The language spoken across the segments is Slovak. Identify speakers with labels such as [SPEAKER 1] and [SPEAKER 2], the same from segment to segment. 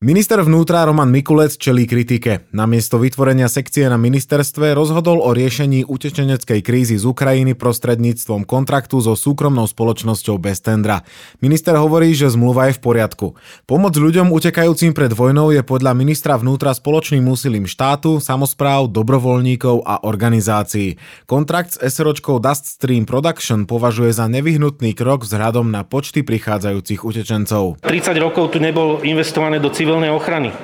[SPEAKER 1] Minister vnútra Roman Mikulec čelí kritike. Namiesto vytvorenia sekcie na ministerstve rozhodol o riešení utečeneckej krízy z Ukrajiny prostredníctvom kontraktu so súkromnou spoločnosťou bez tendra. Minister hovorí, že zmluva je v poriadku. Pomoc ľuďom utekajúcim pred vojnou je podľa ministra vnútra spoločným úsilím štátu, samozpráv, dobrovoľníkov a organizácií. Kontrakt s SROčkou Dust Stream Production považuje za nevyhnutný krok vzhľadom na počty prichádzajúcich utečencov.
[SPEAKER 2] 30 rokov tu nebol investované do civil civilnej ochrany.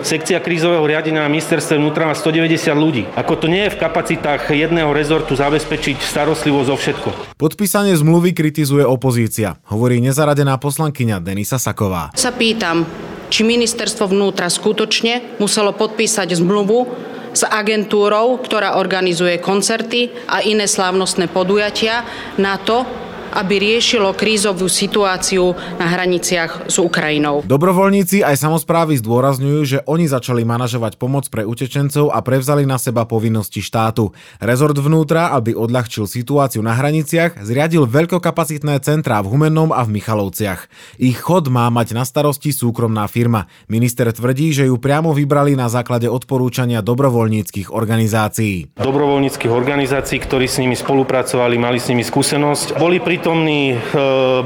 [SPEAKER 2] Sekcia krízového riadenia na ministerstve vnútra má 190 ľudí. Ako to nie je v kapacitách jedného rezortu zabezpečiť starostlivosť o všetko.
[SPEAKER 1] Podpísanie zmluvy kritizuje opozícia, hovorí nezaradená poslankyňa Denisa Saková.
[SPEAKER 3] Sa pýtam, či ministerstvo vnútra skutočne muselo podpísať zmluvu s agentúrou, ktorá organizuje koncerty a iné slávnostné podujatia na to, aby riešilo krízovú situáciu na hraniciach s Ukrajinou.
[SPEAKER 1] Dobrovoľníci aj samozprávy zdôrazňujú, že oni začali manažovať pomoc pre utečencov a prevzali na seba povinnosti štátu. Rezort vnútra, aby odľahčil situáciu na hraniciach, zriadil veľkokapacitné centrá v Humennom a v Michalovciach. Ich chod má mať na starosti súkromná firma. Minister tvrdí, že ju priamo vybrali na základe odporúčania dobrovoľníckých organizácií.
[SPEAKER 2] Dobrovoľníckých organizácií, ktorí s nimi spolupracovali, mali s nimi skúsenosť, boli pri prítomní e,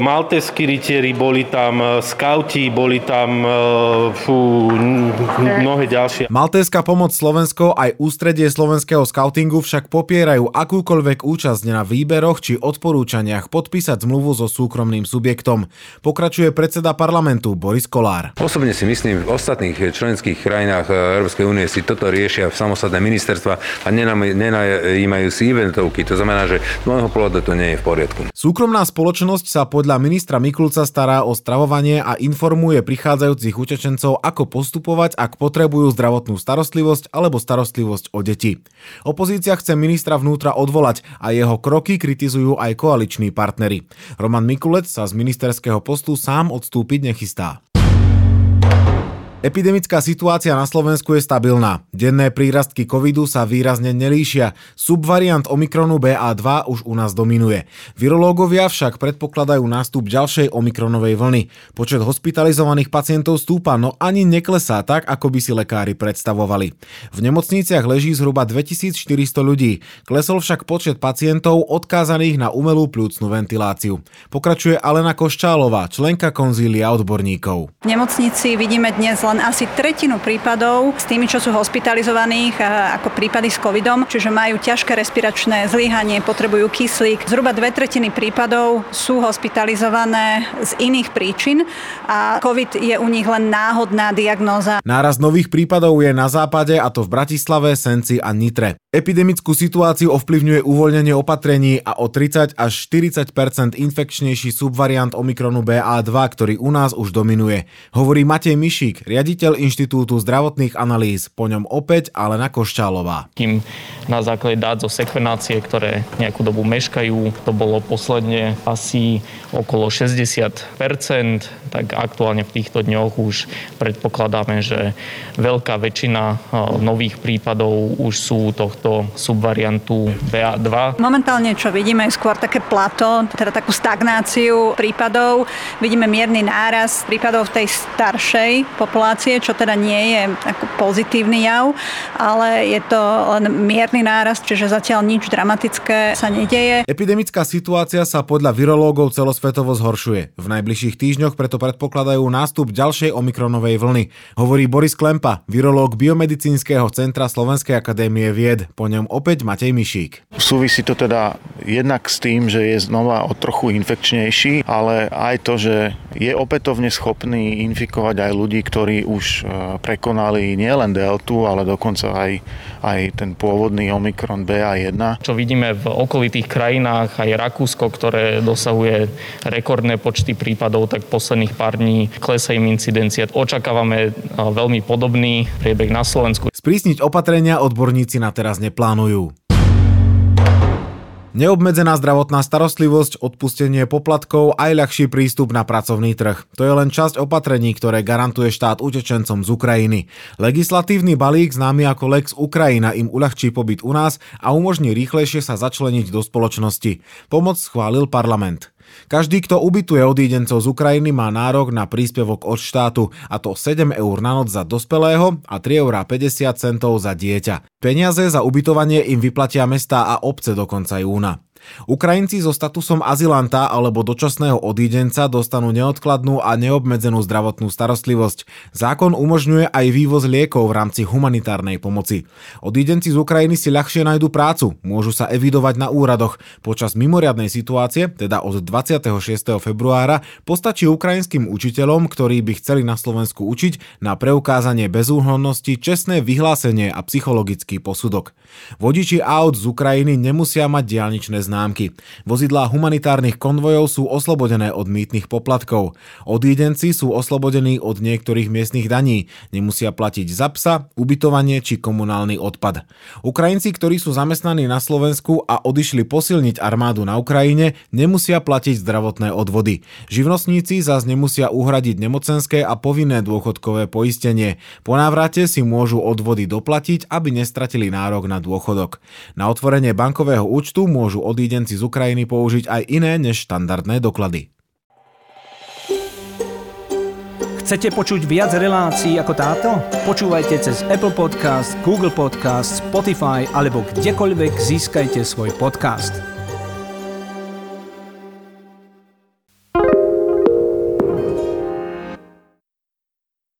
[SPEAKER 2] maltéskí rytieri, boli tam e, skauti, boli tam e, fú, mnohé ďalšie.
[SPEAKER 1] Maltéská pomoc Slovensko aj ústredie slovenského skautingu však popierajú akúkoľvek účasť na výberoch či odporúčaniach podpísať zmluvu so súkromným subjektom. Pokračuje predseda parlamentu Boris Kolár.
[SPEAKER 4] Osobne si myslím, v ostatných členských krajinách Európskej únie si toto riešia v samostatné ministerstva a nenajímajú si eventovky. To znamená, že z môjho pohľadu to nie je v poriadku.
[SPEAKER 1] Súkrom Súkromná spoločnosť sa podľa ministra Mikulca stará o stravovanie a informuje prichádzajúcich utečencov, ako postupovať, ak potrebujú zdravotnú starostlivosť alebo starostlivosť o deti. Opozícia chce ministra vnútra odvolať a jeho kroky kritizujú aj koaliční partnery. Roman Mikulec sa z ministerského postu sám odstúpiť nechystá. Epidemická situácia na Slovensku je stabilná. Denné prírastky covidu sa výrazne nelíšia. Subvariant Omikronu BA2 už u nás dominuje. Virológovia však predpokladajú nástup ďalšej Omikronovej vlny. Počet hospitalizovaných pacientov stúpa, no ani neklesá tak, ako by si lekári predstavovali. V nemocniciach leží zhruba 2400 ľudí. Klesol však počet pacientov odkázaných na umelú plúcnu ventiláciu. Pokračuje Alena Koščálová, členka konzília odborníkov.
[SPEAKER 5] V nemocnici vidíme dnes len len asi tretinu prípadov s tými, čo sú hospitalizovaných ako prípady s covidom, čiže majú ťažké respiračné zlyhanie, potrebujú kyslík. Zhruba dve tretiny prípadov sú hospitalizované z iných príčin a covid je u nich len náhodná diagnóza.
[SPEAKER 1] Náraz nových prípadov je na západe a to v Bratislave, Senci a Nitre. Epidemickú situáciu ovplyvňuje uvoľnenie opatrení a o 30 až 40% infekčnejší subvariant Omikronu BA2, ktorý u nás už dominuje. Hovorí Matej Mišík, riaditeľ Inštitútu zdravotných analýz, po ňom opäť Alena Koščálová.
[SPEAKER 6] Kým na základe dát zo sekvenácie, ktoré nejakú dobu meškajú, to bolo posledne asi okolo 60 tak aktuálne v týchto dňoch už predpokladáme, že veľká väčšina nových prípadov už sú tohto tohto subvariantu BA2.
[SPEAKER 5] Momentálne, čo vidíme, je skôr také plato, teda takú stagnáciu prípadov. Vidíme mierny náraz prípadov v tej staršej populácie, čo teda nie je ako pozitívny jav, ale je to len mierny náraz, čiže zatiaľ nič dramatické sa nedeje.
[SPEAKER 1] Epidemická situácia sa podľa virológov celosvetovo zhoršuje. V najbližších týždňoch preto predpokladajú nástup ďalšej omikronovej vlny. Hovorí Boris Klempa, virológ Biomedicínskeho centra Slovenskej akadémie vied. Po ňom opäť Matej Mišík.
[SPEAKER 7] Súvisí to teda jednak s tým, že je znova o trochu infekčnejší, ale aj to, že je opätovne schopný infikovať aj ľudí, ktorí už e, prekonali nielen deltu, ale dokonca aj, aj ten pôvodný Omikron BA1.
[SPEAKER 6] Čo vidíme v okolitých krajinách, aj Rakúsko, ktoré dosahuje rekordné počty prípadov, tak posledných pár dní klesa im incidencia. Očakávame e, veľmi podobný priebeh na Slovensku.
[SPEAKER 1] Sprísniť opatrenia odborníci na teraz neplánujú. Neobmedzená zdravotná starostlivosť, odpustenie poplatkov aj ľahší prístup na pracovný trh. To je len časť opatrení, ktoré garantuje štát utečencom z Ukrajiny. Legislatívny balík známy ako Lex Ukrajina im uľahčí pobyt u nás a umožní rýchlejšie sa začleniť do spoločnosti. Pomoc schválil parlament. Každý, kto ubytuje odídencov z Ukrajiny, má nárok na príspevok od štátu, a to 7 eur na noc za dospelého a 3,50 eur za dieťa. Peniaze za ubytovanie im vyplatia mestá a obce do konca júna. Ukrajinci so statusom azylanta alebo dočasného odídenca dostanú neodkladnú a neobmedzenú zdravotnú starostlivosť. Zákon umožňuje aj vývoz liekov v rámci humanitárnej pomoci. Odídenci z Ukrajiny si ľahšie nájdu prácu, môžu sa evidovať na úradoch. Počas mimoriadnej situácie, teda od 26. februára, postačí ukrajinským učiteľom, ktorí by chceli na Slovensku učiť, na preukázanie bezúhonnosti, čestné vyhlásenie a psychologický posudok. Vodiči aut z Ukrajiny nemusia mať diálničné známky známky. Vozidlá humanitárnych konvojov sú oslobodené od mýtnych poplatkov. Odídenci sú oslobodení od niektorých miestnych daní. Nemusia platiť za psa, ubytovanie či komunálny odpad. Ukrajinci, ktorí sú zamestnaní na Slovensku a odišli posilniť armádu na Ukrajine, nemusia platiť zdravotné odvody. Živnostníci zás nemusia uhradiť nemocenské a povinné dôchodkové poistenie. Po návrate si môžu odvody doplatiť, aby nestratili nárok na dôchodok. Na otvorenie bankového účtu môžu odísť odídenci z Ukrajiny použiť aj iné než štandardné doklady.
[SPEAKER 8] Chcete počuť viac relácií ako táto? Počúvajte cez Apple Podcast, Google Podcast, Spotify alebo kdekoľvek získajte svoj podcast.